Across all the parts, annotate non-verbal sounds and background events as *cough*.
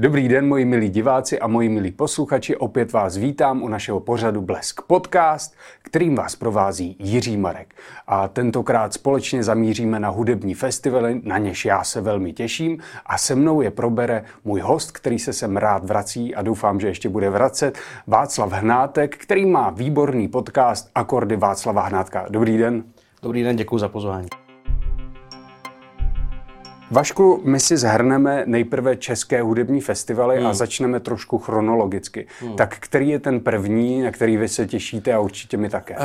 Dobrý den, moji milí diváci a moji milí posluchači. Opět vás vítám u našeho pořadu Blesk Podcast, kterým vás provází Jiří Marek. A tentokrát společně zamíříme na hudební festivaly, na něž já se velmi těším. A se mnou je probere můj host, který se sem rád vrací a doufám, že ještě bude vracet, Václav Hnátek, který má výborný podcast Akordy Václava Hnátka. Dobrý den. Dobrý den, děkuji za pozvání. Vašku, my si zhrneme nejprve české hudební festivaly hmm. a začneme trošku chronologicky. Hmm. Tak který je ten první, na který vy se těšíte a určitě mi také? Uh,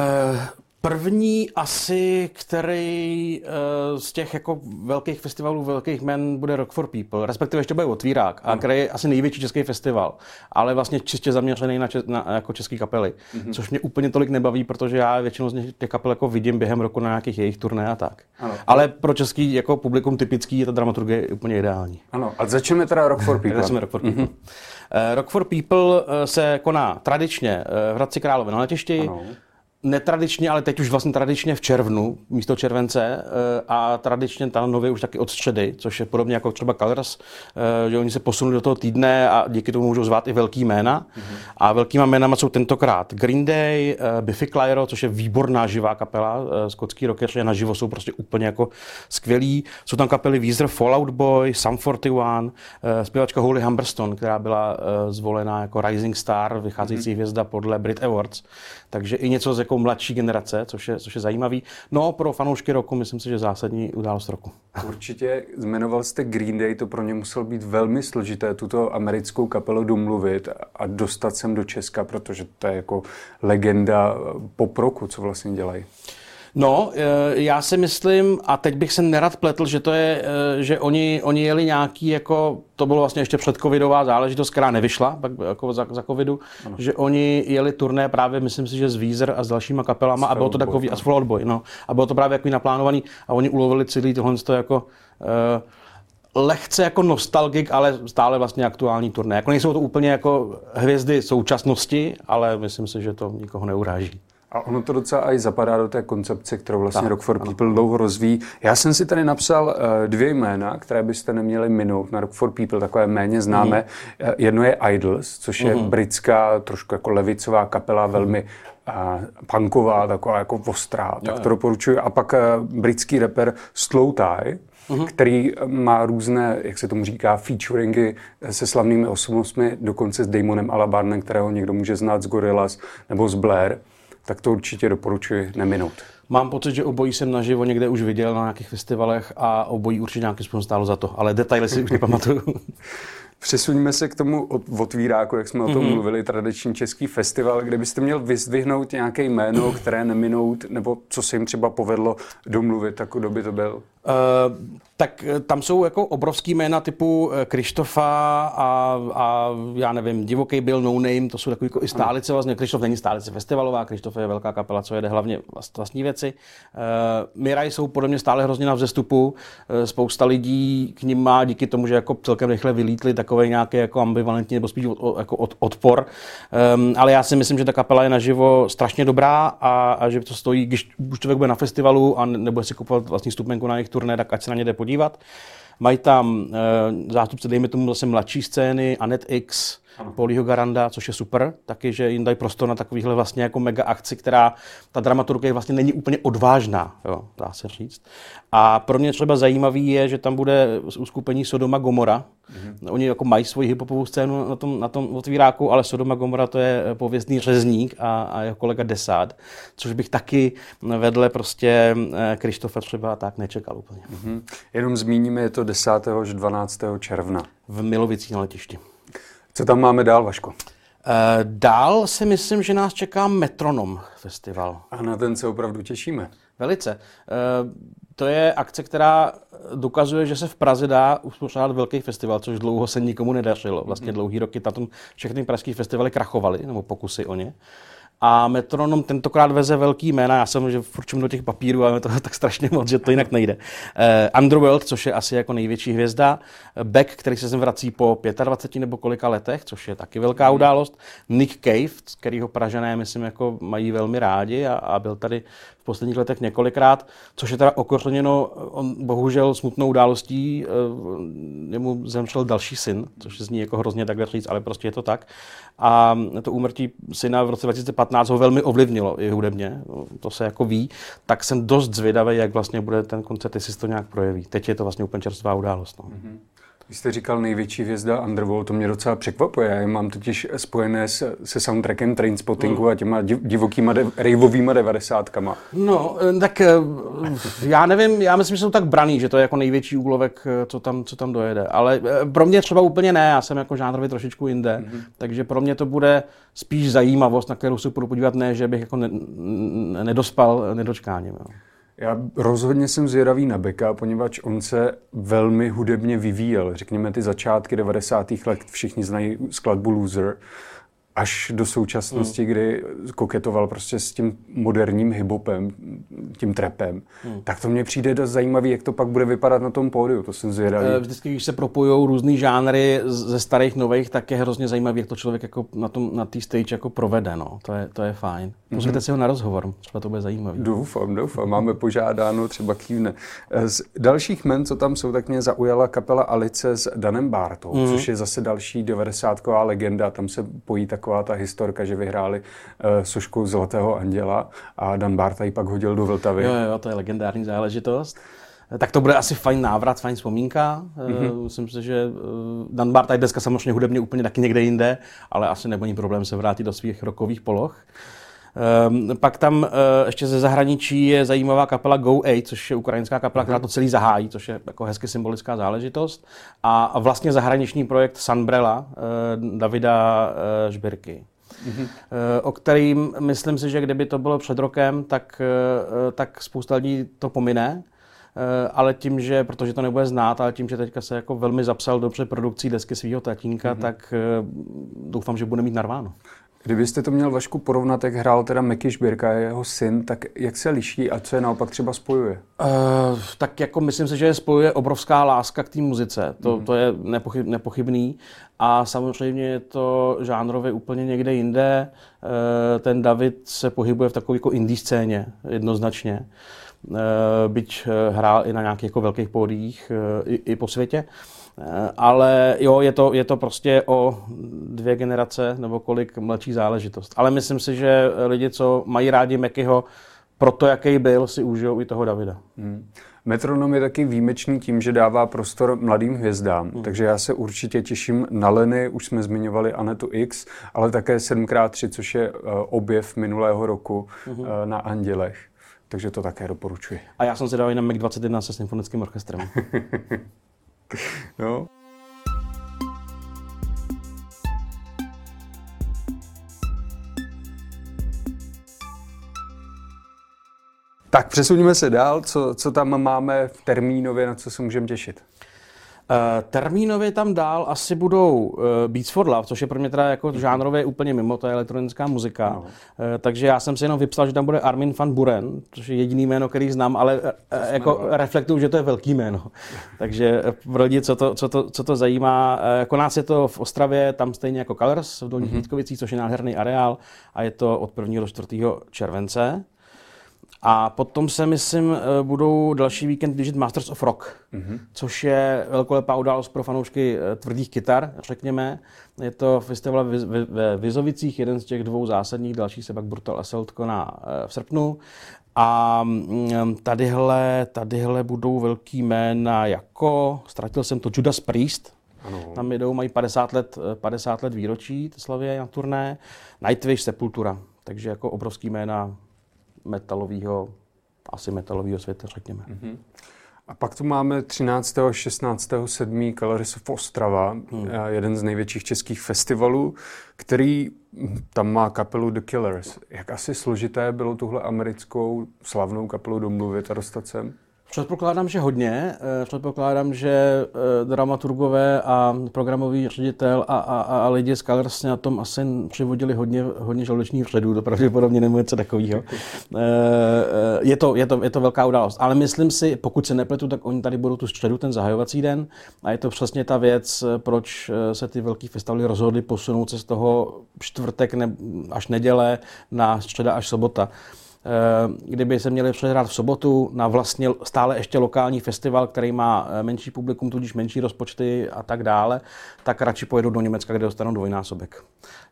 První asi, který uh, z těch jako velkých festivalů, velkých men bude Rock for People, respektive ještě bude Otvírák, a který je asi největší český festival, ale vlastně čistě zaměřený na, čes, na jako český kapely, mm-hmm. což mě úplně tolik nebaví, protože já většinou z těch kapel jako vidím během roku na nějakých jejich turné a tak. Ano. Ale pro český jako publikum typický je ta dramaturgie úplně ideální. Ano, a začneme teda Rock for People. Začneme Rock for People. Mm-hmm. Uh, Rock for People se koná tradičně v Hradci Králové na letišti. Ano netradičně, ale teď už vlastně tradičně v červnu místo července eh, a tradičně tam nově už taky od středy, což je podobně jako třeba Colors, eh, že oni se posunuli do toho týdne a díky tomu můžou zvát i velký jména. Mm-hmm. A velkýma jménama jsou tentokrát Green Day, eh, Biffy Clyro, což je výborná živá kapela, skotský rockeři naživo jsou prostě úplně jako skvělí. Jsou tam kapely Weezer, Fallout Boy, Sum 41, zpěvačka Holly Humberstone, která byla zvolená jako Rising Star, vycházející mm-hmm. hvězda podle Brit Awards. Takže i něco z jako mladší generace, což je, což je zajímavý. No, pro fanoušky roku myslím si, že zásadní událost roku. Určitě jmenoval jste Green Day, to pro ně muselo být velmi složité, tuto americkou kapelu domluvit a dostat sem do Česka, protože to je jako legenda pop roku, co vlastně dělají. No, eh, já si myslím, a teď bych se nerad pletl, že to je, eh, že oni, oni jeli nějaký, jako, to bylo vlastně ještě předcovidová záležitost, která nevyšla pak jako za, za covidu, ano. že oni jeli turné právě, myslím si, že z Weezer a s dalšíma kapelama a bylo to takový, a s Boy, no, a bylo to právě jako naplánovaný a oni ulovili celý tohle jako uh, lehce jako nostalgik, ale stále vlastně aktuální turné. Jako nejsou to úplně jako hvězdy současnosti, ale myslím si, že to nikoho neuráží. A ono to docela i zapadá do té koncepce, kterou vlastně tak, Rock for ano. People dlouho rozvíjí. Já jsem si tady napsal uh, dvě jména, které byste neměli minout na Rock for People, takové méně známé. Mm. Jedno je Idols, což je mm. britská, trošku jako levicová kapela, mm. velmi uh, punková, taková jako ostrá, tak to doporučuji. A pak britský rapper Slow Tie, uh-huh. který má různé, jak se tomu říká, featuringy se slavnými osobnostmi, dokonce s Damonem Alabarnem, kterého někdo může znát z Gorillaz nebo z Blair tak to určitě doporučuji neminout. Mám pocit, že obojí jsem naživo někde už viděl na nějakých festivalech a obojí určitě nějakým způsobem stálo za to, ale detaily si už nepamatuju. *laughs* Přesuňme se k tomu otvíráku, jak jsme mm-hmm. o tom mhm. mluvili, tradiční český festival, kde byste měl vyzdvihnout nějaké jméno, které neminout, nebo co se jim třeba povedlo domluvit, tak kdo by to byl? Uh, tak eh, tam jsou jako obrovský jména typu eh, Krištofa a, a já nevím, Divoký byl No Name, to jsou takový jako i stálice vlastně. Krištof není stálice festivalová, Krištof je velká kapela, co jede hlavně vlast, vlastní věci. Uh, Miraj jsou podle mě stále hrozně na vzestupu. Uh, spousta lidí k ním má díky tomu, že jako celkem rychle vylítli takový nějaký jako ambivalentní nebo spíš od, jako od, odpor. Um, ale já si myslím, že ta kapela je naživo strašně dobrá a, a že to stojí, když už člověk bude na festivalu a nebude si kupovat vlastní stupenku na jejich turné, tak ať se na ně jde podívat. Mají tam e, zástupce, dejme tomu zase mladší scény, Anet X, Polího Garanda, což je super, taky, že jim dají prostor na takovýhle vlastně jako mega akci, která ta dramaturgie vlastně není úplně odvážná, jo, dá se říct. A pro mě třeba zajímavý je, že tam bude uskupení Sodoma Gomora. Mm-hmm. Oni jako mají svoji hiphopovou scénu na tom, na tom otvíráku, ale Sodoma Gomora to je pověstný řezník a, a jeho kolega Desát, což bych taky vedle prostě eh, Krištofa třeba tak nečekal úplně. Mm-hmm. Jenom zmíníme, je to 10. až 12. června. V Milovicích na letišti. Co tam máme dál, Vaško? Uh, dál si myslím, že nás čeká Metronom festival. A na ten se opravdu těšíme. Velice. Uh, to je akce, která dokazuje, že se v Praze dá uspořádat velký festival, což dlouho se nikomu nedařilo. Vlastně mhm. dlouhý roky tam všechny pražské festivaly krachovaly, nebo pokusy o ně. Uh, a metronom tentokrát veze velký jména, já jsem, že furčím do těch papírů, ale to je *laughs* tak strašně moc, že to jinak nejde. Uh, Underworld, což je asi jako největší hvězda, Beck, který se sem vrací po 25 nebo kolika letech, což je taky velká událost, Nick Cave, kterýho Pražané, myslím, jako mají velmi rádi a, a byl tady v posledních letech několikrát, což je teda okořeněno on bohužel smutnou událostí. Jemu zemřel další syn, což zní jako hrozně takhle říct, ale prostě je to tak. A to úmrtí syna v roce 2015 ho velmi ovlivnilo i hudebně, to se jako ví, tak jsem dost zvědavý, jak vlastně bude ten koncert, jestli se to nějak projeví. Teď je to vlastně úplně čerstvá událost. No. Mm-hmm. Vy jste říkal největší hvězda Underworld, to mě docela překvapuje. Já je mám totiž spojené se, se soundtrackem Trainspottingu mm. a těma divokýma, de, rejvovýma devadesátkama. No, eh, tak eh, já nevím, já myslím, že jsou tak braný, že to je jako největší úlovek, eh, co tam, co tam dojede. Ale pro mě třeba úplně ne, já jsem jako žánrově trošičku jinde, mm-hmm. takže pro mě to bude spíš zajímavost, na kterou se budu podívat, ne, že bych jako ne, nedospal nedočkáním. Jo. Já rozhodně jsem zvědavý na Beka, poněvadž on se velmi hudebně vyvíjel. Řekněme ty začátky 90. let, všichni znají skladbu Loser až do současnosti, hmm. kdy koketoval prostě s tím moderním hibopem, tím trepem, hmm. tak to mně přijde dost zajímavý, jak to pak bude vypadat na tom pódiu, to jsem zvědavý. Eh, vždycky, když se propojují různý žánry ze starých nových, tak je hrozně zajímavý, jak to člověk jako na tom na té stage jako provede, no. to, je, to je fajn. Pozvěte hmm. si ho na rozhovor, třeba to bude zajímavý. Doufám, doufám, máme požádáno, třeba kývne. Eh, z dalších men, co tam jsou, tak mě zaujala kapela Alice s Danem Bartou, hmm. což je zase další 90 legenda, tam se pojí tak taková ta historka, že vyhráli uh, sošku Zlatého anděla a Dan Barta ji pak hodil do Vltavy. Jo, jo, to je legendární záležitost. Tak to bude asi fajn návrat, fajn vzpomínka. Mm-hmm. Myslím si, že eh, Dan Barta je dneska samozřejmě hudebně úplně taky někde jinde, ale asi nebude problém se vrátit do svých rokových poloh. Um, pak tam uh, ještě ze zahraničí je zajímavá kapela Go 8, což je ukrajinská kapela, která to celý zahájí, což je jako hezky symbolická záležitost. A vlastně zahraniční projekt Sunbrella uh, Davida uh, Žbirky. Mm-hmm. o kterým myslím si, že kdyby to bylo před rokem, tak, tak spousta lidí to pomine, ale tím, že, protože to nebude znát, ale tím, že teďka se jako velmi zapsal dobře produkcí desky svého tatínka, mm-hmm. tak doufám, že bude mít narváno. Kdybyste to měl Vašku porovnat, jak hrál teda Meky Šbírka, jeho syn, tak jak se liší a co je naopak třeba spojuje? Uh, tak jako myslím si, že je spojuje obrovská láska k té muzice. To, mm. to je nepochyb, nepochybný. A samozřejmě je to žánrově úplně někde jinde. Uh, ten David se pohybuje v takové jako indie scéně jednoznačně. Uh, byť hrál i na nějakých jako velkých pódiích i, i po světě. Uh, ale jo, je to, je to prostě o dvě generace nebo kolik mladší záležitost. Ale myslím si, že lidi, co mají rádi Mekyho, pro to, jaký byl, si užijou i toho Davida. Hmm. Metronom je taky výjimečný tím, že dává prostor mladým hvězdám, hmm. takže já se určitě těším na Leny, už jsme zmiňovali Anetu X, ale také 7x3, což je uh, objev minulého roku hmm. uh, na Andělech. Takže to také doporučuji. A já jsem si dal na Mac 21 se symfonickým orchestrem. *laughs* *laughs* no. Tak přesuníme se dál, co, co tam máme v termínově, na co se můžeme těšit. Uh, termínově tam dál asi budou uh, Beats for Love, což je pro mě teda jako žánrově úplně mimo, to je elektronická muzika. No. Takže já jsem si jenom vypsal, že tam bude Armin van Buren, což je jediný jméno, který znám, ale jako reflektuju, že to je velký jméno. *laughs* takže pro lidi, co to, co to, co to zajímá, uh, koná se to v Ostravě, tam stejně jako Colors v Dolních mm-hmm. Vítkovicích, což je nádherný areál a je to od 1. do 4. července. A potom se, myslím, eh, budou další víkend držet Masters of Rock, mm-hmm. což je velkolepá událost pro fanoušky eh, tvrdých kytar, řekněme. Je to festival ve Vizovicích, jeden z těch dvou zásadních, další se pak Brutal Assault koná eh, v srpnu. A mm, tadyhle, tadyhle budou velký jména jako, ztratil jsem to, Judas Priest, ano. Tam jedou, mají 50 let, 50 let výročí slavě na turné. Nightwish, Sepultura. Takže jako obrovský jména metalového, asi metalového světa, řekněme. Mm-hmm. A pak tu máme 13. a 16. 7. Colorisov Ostrava, hmm. jeden z největších českých festivalů, který tam má kapelu The Killers. Jak asi složité bylo tuhle americkou slavnou kapelu domluvit a dostat sem? Předpokládám, že hodně. Eh, předpokládám, že eh, dramaturgové a programový ředitel a, a, a lidi z Colors na tom asi přivodili hodně, hodně žaludečních vředů, to pravděpodobně nebo něco takového. Eh, je to, je, to, je to velká událost. Ale myslím si, pokud se nepletu, tak oni tady budou tu středu, ten zahajovací den. A je to přesně ta věc, proč se ty velké festivaly rozhodly posunout se z toho čtvrtek ne, až neděle na středa až sobota. Kdyby se měli předhrát v sobotu na vlastně stále ještě lokální festival, který má menší publikum, tudíž menší rozpočty a tak dále, tak radši pojedu do Německa, kde dostanou dvojnásobek.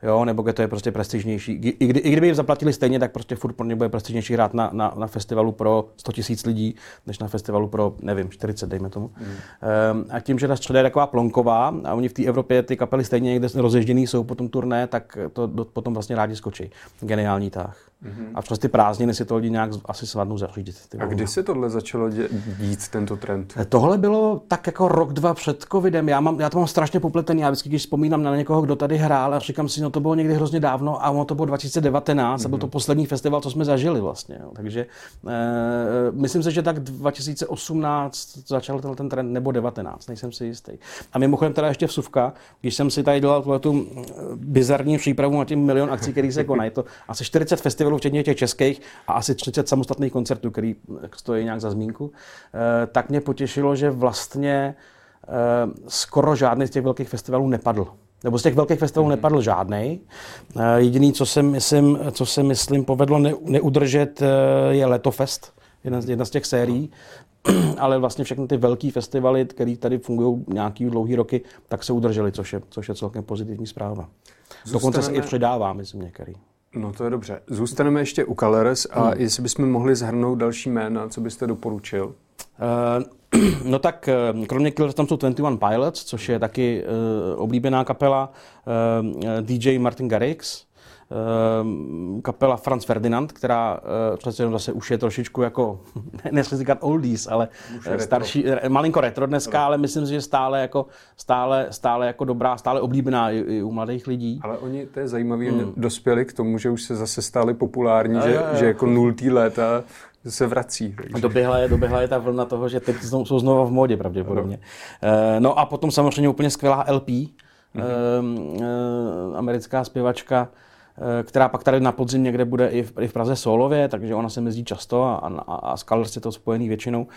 Jo, nebo kde to je prostě prestižnější. I, kdy, I kdyby jim zaplatili stejně, tak prostě furt pro ně bude prestižnější hrát na, na, na festivalu pro 100 000 lidí, než na festivalu pro, nevím, 40, dejme tomu. Mm. Um, a tím, že ta středa je taková plonková a oni v té Evropě ty kapely stejně někde rozježděný jsou po tom turné, tak to do, potom vlastně rádi skočí. Geniální tah. Mm-hmm. A přes ty prázdniny si to lidi nějak asi svadnou zařídit. a kdy se tohle začalo dít, tento trend? Eh, tohle bylo tak jako rok, dva před covidem. Já, mám, já to mám strašně popletený. Já vždycky, když vzpomínám na někoho, kdo tady hrál a říkám si, no to bylo někdy hrozně dávno a ono to bylo 2019 mm-hmm. a byl to mhm. poslední festival, co jsme zažili vlastně. Jo. Takže e, myslím si, že tak 2018 začal ten, ten trend, nebo 19, nejsem si jistý. A mimochodem teda ještě vsuvka, když jsem si tady dělal tu bizarní přípravu na tím milion akcí, který se konají, to asi 40 festivalů, včetně těch českých, a asi 30 samostatných koncertů, který stojí nějak za zmínku, e, tak mě potěšilo, že vlastně e, skoro žádný z těch velkých festivalů nepadl. Nebo z těch velkých festivalů mm-hmm. nepadl žádný. Eh, jediný, co se myslím, co se myslím povedlo ne, neudržet, eh, je Letofest, jedna z, jedna z těch sérií. *clears throat* Ale vlastně všechny ty velké festivaly, které tady fungují nějaký dlouhý roky, tak se udržely, což je, což je celkem pozitivní zpráva. Zůstaneme... Dokonce se i předává, myslím, některý. No to je dobře. Zůstaneme ještě u Colors a hmm. jestli bychom mohli zhrnout další jména, co byste doporučil? Uh, *clears throat* No tak eh, kromě Killers tam jsou 21 Pilots, což je taky uh, oblíbená kapela, uh, DJ Martin Garrix, kapela Franz Ferdinand, která uh, přece jenom zase už je trošičku jako, *laughs* nechci říkat oldies, ale starší, retro. malinko retro dneska, ale myslím si, že stále jako, stále, stále jako dobrá, stále oblíbená i, i u mladých lidí. Ale oni, to je zajímavé, hmm. dospěli k tomu, že už se zase stali populární, a že, je, že jako nultý léta se vrací. Takže. Doběhla, je, doběhla je ta vlna toho, že teď jsou znovu v módě pravděpodobně. No. no a potom samozřejmě úplně skvělá LP, mm-hmm. americká zpěvačka, eh, která pak tady na podzim někde bude i v, i v Praze solově, takže ona se mezí často a, a, a s Colors je to spojený většinou.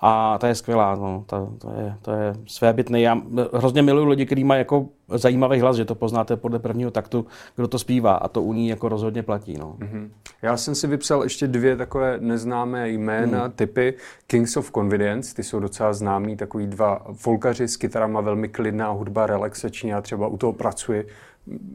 A ta je skvělá, no, ta, to, je, to je svébytný. Já hrozně miluji lidi, kteří mají jako zajímavý hlas, že to poznáte podle prvního taktu, kdo to zpívá a to u ní jako rozhodně platí. No. Mm-hmm. Já jsem si vypsal ještě dvě takové neznámé jména, mm. typy Kings of Convenience, ty jsou docela známí, takový dva folkaři s kytarama, velmi klidná hudba, relaxační, já třeba u toho pracuji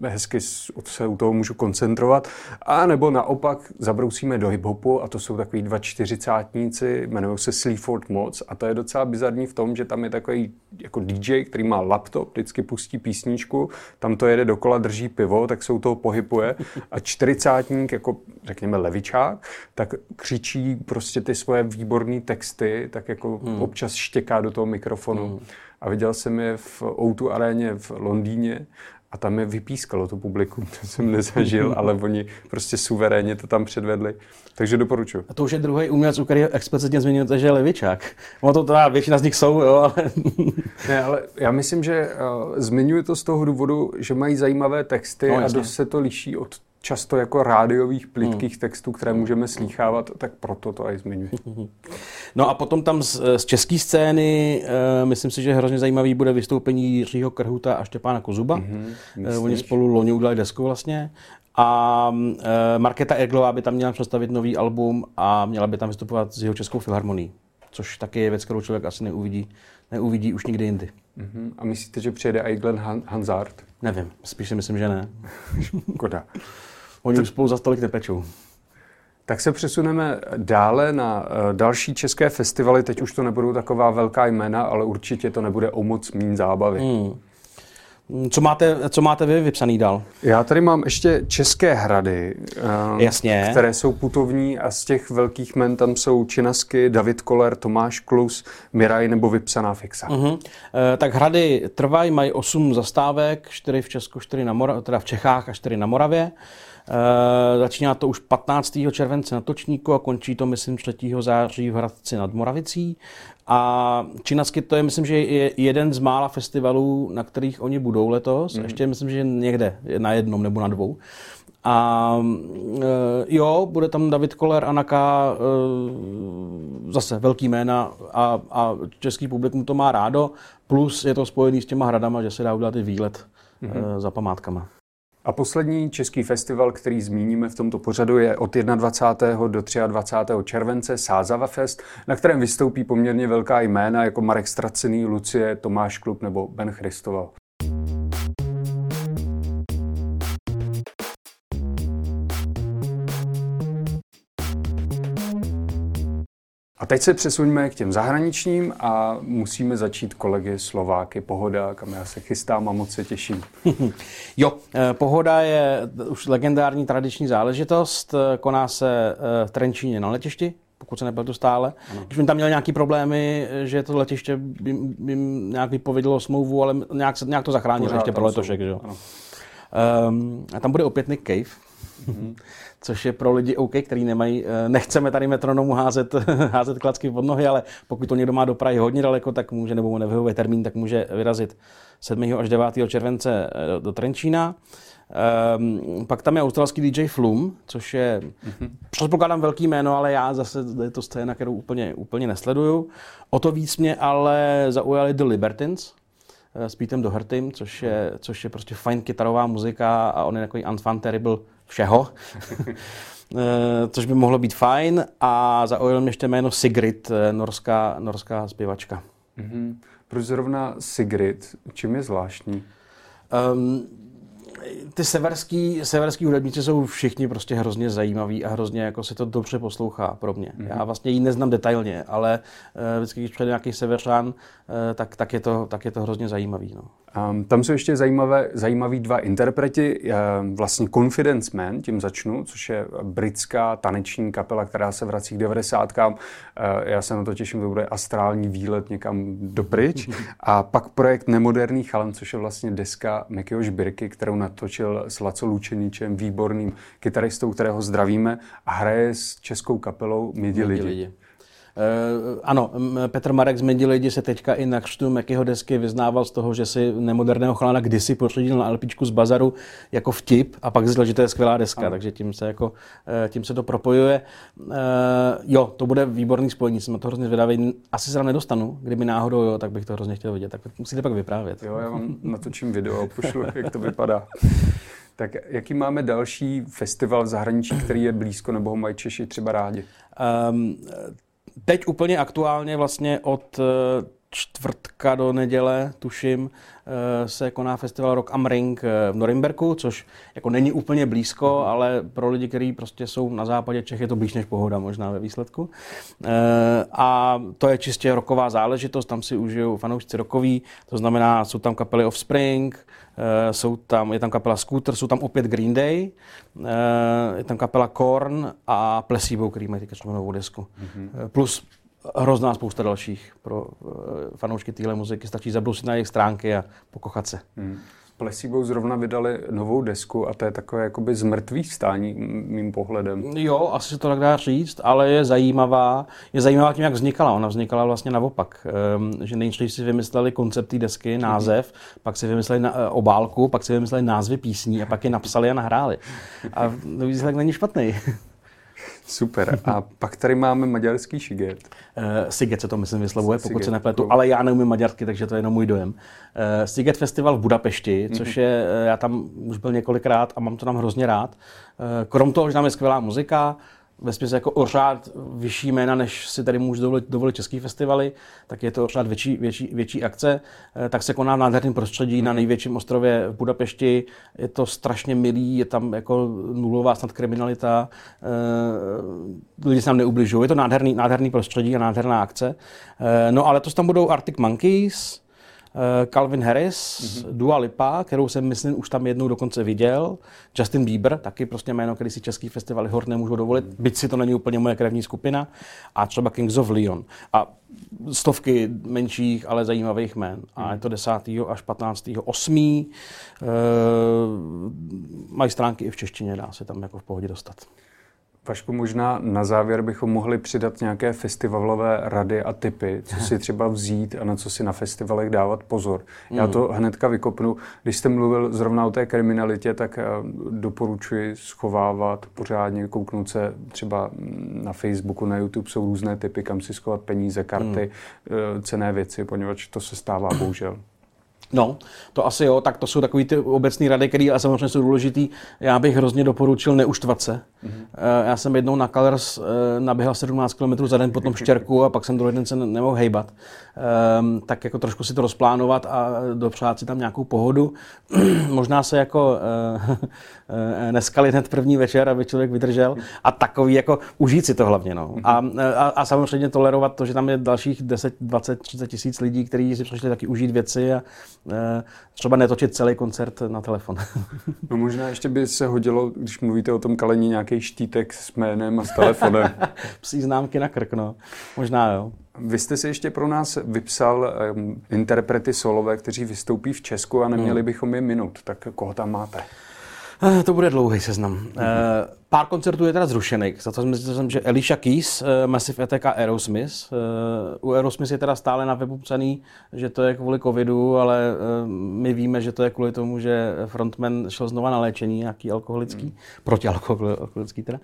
hezky se u toho můžu koncentrovat. A nebo naopak zabrousíme do hiphopu a to jsou takový dva čtyřicátníci, jmenují se Sleaford Mods a to je docela bizarní v tom, že tam je takový jako DJ, který má laptop, vždycky pustí písničku, tam to jede dokola, drží pivo, tak se u toho pohybuje a čtyřicátník, jako řekněme levičák, tak křičí prostě ty svoje výborné texty, tak jako hmm. občas štěká do toho mikrofonu. Hmm. A viděl jsem je v O2 aréně v Londýně a tam je vypískalo to publikum, *laughs* to jsem nezažil, ale oni prostě suverénně to tam předvedli. Takže doporučuji. A to už je druhý umělec, u kterého explicitně zmiňujete, že je levičák. No to teda většina z nich jsou, jo, ale... *laughs* ne, ale já myslím, že uh, zmiňuji to z toho důvodu, že mají zajímavé texty no, a dost se to liší od často jako rádiových plitkých hmm. textů, které můžeme slýchávat, tak proto to aj zmiňuji. *laughs* No a potom tam z, z české scény, uh, myslím si, že hrozně zajímavý bude vystoupení Jiřího Krhuta a Štěpána Kozuba. Mm-hmm, uh, oni spolu loni udělali desku vlastně. A uh, Markéta Erglová by tam měla představit nový album a měla by tam vystupovat s jeho českou filharmonií. Což taky je věc, kterou člověk asi neuvidí, neuvidí už nikdy jindy. Uh-huh. A myslíte, že přijede i Glenn Han- Hansard? Nevím, spíš si myslím, že ne. *laughs* Škoda. Oni už spolu za stolik nepečou. Tak se přesuneme dále na uh, další české festivaly. Teď už to nebudou taková velká jména, ale určitě to nebude o moc mín zábavy. Hmm. Co máte, co máte vy vypsaný dál? Já tady mám ještě České hrady, uh, Jasně. které jsou putovní a z těch velkých men tam jsou Činasky, David Koller, Tomáš Klus, Miraj nebo Vypsaná fixa. Uh-huh. Uh, tak hrady trvají, mají 8 zastávek, 4 v Česku, 4 na Mora- teda v Čechách a 4 na Moravě. Uh, začíná to už 15. července na Točníku a končí to, myslím, 3. září v Hradci nad Moravicí. A Činasky to je, myslím, že je jeden z mála festivalů, na kterých oni budou letos. Mm. Ještě myslím, že někde, na jednom nebo na dvou. A uh, jo, bude tam David Koller, Anaka, uh, zase velký jména a, a český publikum to má rádo, plus je to spojený s těma hradama, že se dá udělat i výlet mm-hmm. uh, za památkama. A poslední český festival, který zmíníme v tomto pořadu, je od 21. do 23. července Sázava Fest, na kterém vystoupí poměrně velká jména jako Marek Stracený, Lucie, Tomáš Klub nebo Ben Christoval. A teď se přesuňme k těm zahraničním a musíme začít kolegy Slováky. Pohoda, kam já se chystám a moc se těším. *laughs* jo, eh, Pohoda je už legendární tradiční záležitost. Eh, koná se eh, v Trenčíně na letišti, pokud se nepletu stále. Ano. Když mi tam měli nějaké problémy, že to letiště by, by nějak vypovědělo smlouvu, ale nějak, se, nějak to zachránilo ještě pro letošek. Že jo? Um, a tam bude opět Nick Cave. Mm-hmm což je pro lidi OK, který nemají, eh, nechceme tady metronomu házet, *laughs* házet klacky pod nohy, ale pokud to někdo má do Prahy hodně daleko, tak může, nebo mu nevyhovuje termín, tak může vyrazit 7. až 9. července eh, do Trenčína. Um, pak tam je australský DJ Flum, což je, mm-hmm. předpokládám, velký jméno, ale já zase je to scéna, kterou úplně, úplně nesleduju. O to víc mě ale zaujali The Libertines, eh, s Pítem Dohertym, což je, což je prostě fajn kytarová muzika a on je takový unfun terrible všeho, *laughs* eh, což by mohlo být fajn. A zaujal mě ještě jméno Sigrid, eh, norská, norská zpěvačka. Mm-hmm. Proč zrovna Sigrid? Čím je zvláštní? Um, ty severský, severský hudebníci jsou všichni prostě hrozně zajímaví a hrozně jako se to dobře poslouchá pro mě. Mm-hmm. Já vlastně ji neznám detailně, ale uh, vždycky, když přijde nějaký severšan, uh, tak, tak, je to, tak je to hrozně zajímavý. No. Um, tam jsou ještě zajímavé, zajímaví dva interpreti. Um, vlastně Confidence Man, tím začnu, což je britská taneční kapela, která se vrací k 90. Uh, já se na to těším, to bude astrální výlet někam dopryč. *laughs* A pak projekt Nemoderný chalan, což je vlastně deska Mekyho Žbirky, kterou natočil s Laco Lučeničem, výborným kytaristou, kterého zdravíme a hraje s českou kapelou Midi lidi. lidi. Uh, ano, Petr Marek z Medilidi se teďka i na křtu Mekyho desky vyznával z toho, že si nemoderného chalana kdysi pořídil na LPčku z bazaru jako vtip a pak zjistil, že to je skvělá deska, ano. takže tím se, jako, eh, tím se to propojuje. Uh, jo, to bude výborný spojení, jsem to hrozně zvědavý. Asi se tam nedostanu, kdyby náhodou, jo, tak bych to hrozně chtěl vidět, tak musíte pak vyprávět. Jo, já vám natočím video a pošlu, jak to vypadá. Tak jaký máme další festival v zahraničí, který je blízko, nebo ho mají Češi třeba rádi? Um, teď úplně aktuálně vlastně od eh, čtvrtka do neděle, tuším, eh, se koná festival Rock am Ring eh, v Norimberku, což jako není úplně blízko, ale pro lidi, kteří prostě jsou na západě Čech, je to blíž než pohoda možná ve výsledku. A to je čistě roková záležitost, tam si užijou fanoušci rokový, to znamená, jsou tam kapely Offspring, jsou tam, je tam kapela Scooter, jsou tam opět Green Day, je tam kapela Korn a Placebo, který mají teďka novou desku. Mm-hmm. Plus hrozná spousta dalších pro uh, fanoušky téhle muziky. Stačí zabrousit na jejich stránky a pokochat se. Hmm. Placebo zrovna vydali novou desku a to je takové jakoby zmrtvý vstání mým pohledem. Jo, asi se to tak dá říct, ale je zajímavá. Je zajímavá tím, jak vznikala. Ona vznikala vlastně naopak. Um, že nejdřív si vymysleli koncept té desky, název, mm-hmm. pak si vymysleli na, uh, obálku, pak si vymysleli názvy písní a pak je napsali a nahráli. A výsledek není špatný. Super. A pak tady máme maďarský šiget. Uh, Siget se to myslím vyslovuje, pokud se nepletu, ale já neumím maďarsky, takže to je jenom můj dojem. Uh, Siget festival v Budapešti, což mhm. je, uh, já tam už byl několikrát a mám to tam hrozně rád. Uh, krom toho, že tam je skvělá muzika, ve smyslu jako ořád vyšší jména, než si tady můžu dovolit, dovolit český festivaly, tak je to ořád větší, větší, větší akce. Eh, tak se koná v nádherném prostředí na největším ostrově v Budapešti. Je to strašně milý, je tam jako nulová snad kriminalita, eh, lidi se tam neubližují. Je to nádherný, nádherný prostředí a nádherná akce. Eh, no ale to tam budou Arctic Monkeys, Calvin Harris, mm-hmm. Dua Lipa, kterou jsem myslím už tam jednou dokonce viděl, Justin Bieber, taky prostě jméno, který si český festival hor nemůžu dovolit, mm-hmm. byť si to není úplně moje krevní skupina, a třeba Kings of Leon. A stovky menších, ale zajímavých jmén. A mhm. je to 10. až 15. 8. E, mají stránky i v češtině, dá se tam jako v pohodě dostat. Vašku, možná na závěr bychom mohli přidat nějaké festivalové rady a typy, co si třeba vzít a na co si na festivalech dávat pozor. Já to mm. hnedka vykopnu. Když jste mluvil zrovna o té kriminalitě, tak eh, doporučuji schovávat pořádně, kouknout se třeba na Facebooku, na YouTube jsou různé typy, kam si schovat peníze, karty, mm. cené věci, poněvadž to se stává bohužel. No, to asi jo, tak to jsou takový ty obecné rady, které ale samozřejmě jsou důležitý. Já bych hrozně doporučil neuštvat se. Mm-hmm. Já jsem jednou na Colors eh, naběhal 17 km za den, potom štěrku a pak jsem druhý den se nemohl hejbat. Um, tak jako trošku si to rozplánovat a dopřát si tam nějakou pohodu. *clears throat* Možná se jako *laughs* neskali hned první večer, aby člověk vydržel a takový jako užít si to hlavně. No. A, a, a samozřejmě tolerovat to, že tam je dalších 10, 20, 30 tisíc lidí, kteří si přišli taky užít věci a Eh, třeba netočit celý koncert na telefon. *laughs* no možná ještě by se hodilo, když mluvíte o tom kalení, nějaký štítek s jménem a s telefonem. *laughs* Psí známky na krk, no. Možná jo. Vy jste si ještě pro nás vypsal um, interprety solové, kteří vystoupí v Česku a neměli hmm. bychom je minut. Tak koho tam máte? Eh, to bude dlouhý seznam. Mm-hmm. Pár koncertů je teda zrušených. Za to myslím, že Alicia Keys, eh, Massive Attack a Aerosmith. U Aerosmith je teda stále na webu psaný, že to je kvůli covidu, ale my víme, že to je kvůli tomu, že frontman šel znova na léčení, nějaký alkoholický, mm. protialkoholický teda.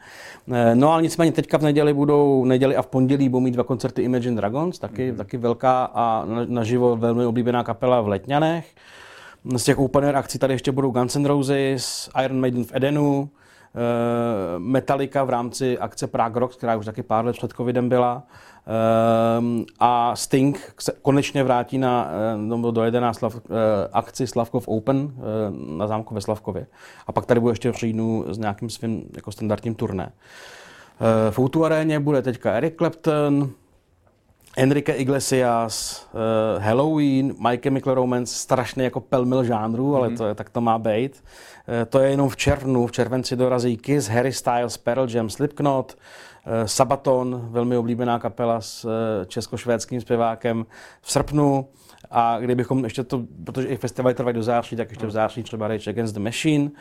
No ale nicméně teďka v neděli budou, neděli a v pondělí budou mít dva koncerty Imagine Dragons, taky, mm. taky velká a naživo velmi oblíbená kapela v Letňanech. Z těch opener akcí tady ještě budou Guns N' Roses, Iron Maiden v Edenu, eh, Metallica v rámci akce Prague Rock, která už taky pár let před covidem byla. Eh, a Sting se konečně vrátí na, no, dojede na Slav, akci Slavkov Open na zámku ve Slavkově. A pak tady bude ještě v říjnu s nějakým svým jako standardním turné. V Outu aréně bude teďka Eric Clapton, Enrique Iglesias, uh, Halloween, My Chemical Romance, strašný jako pelmil žánru, mm-hmm. ale mhm. to je, tak to má být. Uh, to je jenom v červnu, v červenci dorazí Kiss, Harry Styles, Pearl Jam, Slipknot, uh, Sabaton, velmi oblíbená kapela s uh, česko-švédským zpěvákem v srpnu. A kdybychom ještě to, protože i festivaly trvají do září, tak ještě v září třeba Rage Against the Machine. Uh,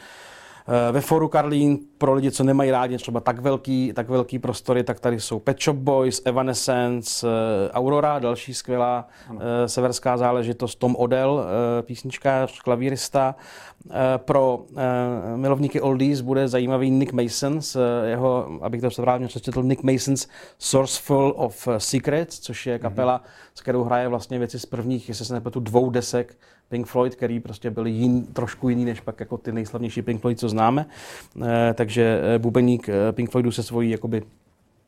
ve foru Karlín pro lidi, co nemají rádi třeba tak velký, tak velký prostory, tak tady jsou Pet Shop Boys, Evanescence, eh, Aurora, další skvělá ano. Eh, severská záležitost, Tom Odell, písničkář, klavírista. Pro milovníky oldies bude zajímavý Nick Mason, jeho, abych to správně přečetl, Nick Mason's Sourceful of Secrets, což je kapela, mm-hmm. s kterou hraje vlastně věci z prvních, jestli se nepletu, dvou desek Pink Floyd, který prostě byli jin, trošku jiný než pak jako ty nejslavnější Pink Floyd, co známe. E, takže eh, bubeník eh, Pink Floydu se svojí jakoby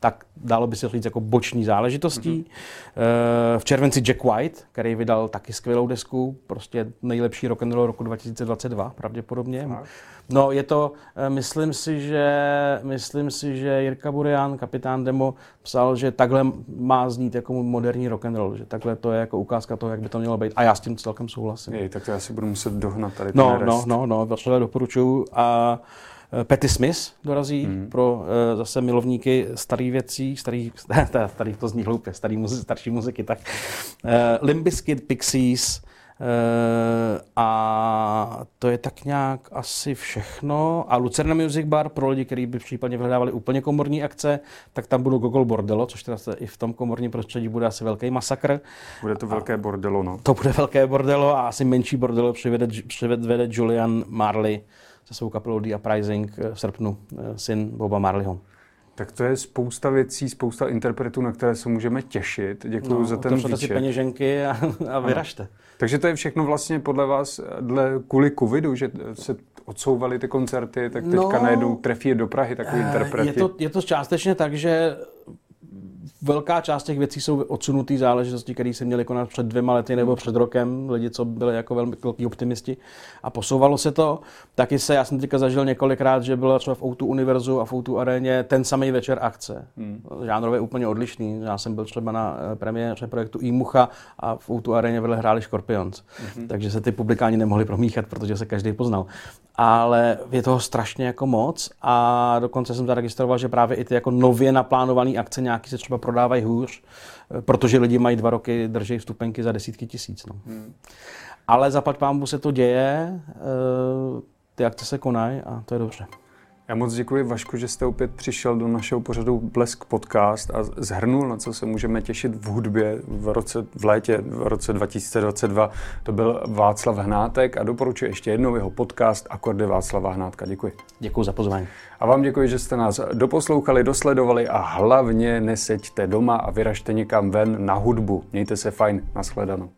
tak dalo by se říct jako boční záležitostí. Mm-hmm. V červenci Jack White, který vydal taky skvělou desku, prostě nejlepší rock and roll roku 2022 pravděpodobně. Tak. No je to, myslím si, že, myslím si, že Jirka Burian, kapitán Demo, psal, že takhle má znít jako moderní rock and roll, že takhle to je jako ukázka toho, jak by to mělo být. A já s tím celkem souhlasím. Jej, tak to já si budu muset dohnat tady No, no, no, no, no, doporučuju. A Eh, Petty Smith dorazí mm. pro uh, zase milovníky starých věcí, starých, *laughs* starých to zní hloupě, starý muzi, starší muziky, tak uh, Limbiskit, Pixies, Uh, a to je tak nějak asi všechno. A Lucerna Music Bar pro lidi, kteří by případně vyhledávali úplně komorní akce, tak tam budou Gogol Bordelo, což teda i v tom komorním prostředí bude asi velký masakr. Bude to velké a bordelo, no. To bude velké bordelo a asi menší bordelo přivede, přivede Julian Marley se svou kapelou The Uprising eh, v srpnu, eh, syn Boba Marleyho. Tak to je spousta věcí, spousta interpretů, na které se můžeme těšit. Děkuji no, za ten výčet. si peněženky a, *laughs* a vyražte. Ano. Takže to je všechno vlastně podle vás, dle, kvůli covidu, že se odsouvaly ty koncerty, tak teďka no, najednou trefí do Prahy takový eh, interpreti. Je to, je to částečně tak, že velká část těch věcí jsou odsunuté záležitosti, které se měly konat před dvěma lety nebo před rokem, lidi, co byli jako velmi velký optimisti a posouvalo se to. Taky se, já jsem teďka zažil několikrát, že bylo třeba v Outu Univerzu a v Outu aréně ten samý večer akce. Hmm. Žánrově úplně odlišný. Já jsem byl třeba na eh, premiéře projektu Imucha a v Outu aréně vedle hráli Scorpions. Hmm. Takže se ty publikáni nemohli promíchat, protože se každý poznal. Ale je toho strašně jako moc a dokonce jsem zaregistroval, že právě i ty jako nově naplánované akce nějaký se třeba prodávají hůř, eh, protože lidi mají dva roky, drží vstupenky za desítky tisíc. No. Hmm. Ale zaplať pámbu se to děje, eh, ty akce se konají a to je dobře. Já moc děkuji Vašku, že jste opět přišel do našeho pořadu Blesk podcast a zhrnul, na co se můžeme těšit v hudbě v, roce, v létě v roce 2022. To byl Václav Hnátek a doporučuji ještě jednou jeho podcast Akordy Václava Hnátka. Děkuji. Děkuji za pozvání. A vám děkuji, že jste nás doposlouchali, dosledovali a hlavně neseďte doma a vyražte někam ven na hudbu. Mějte se fajn. Nashledanou.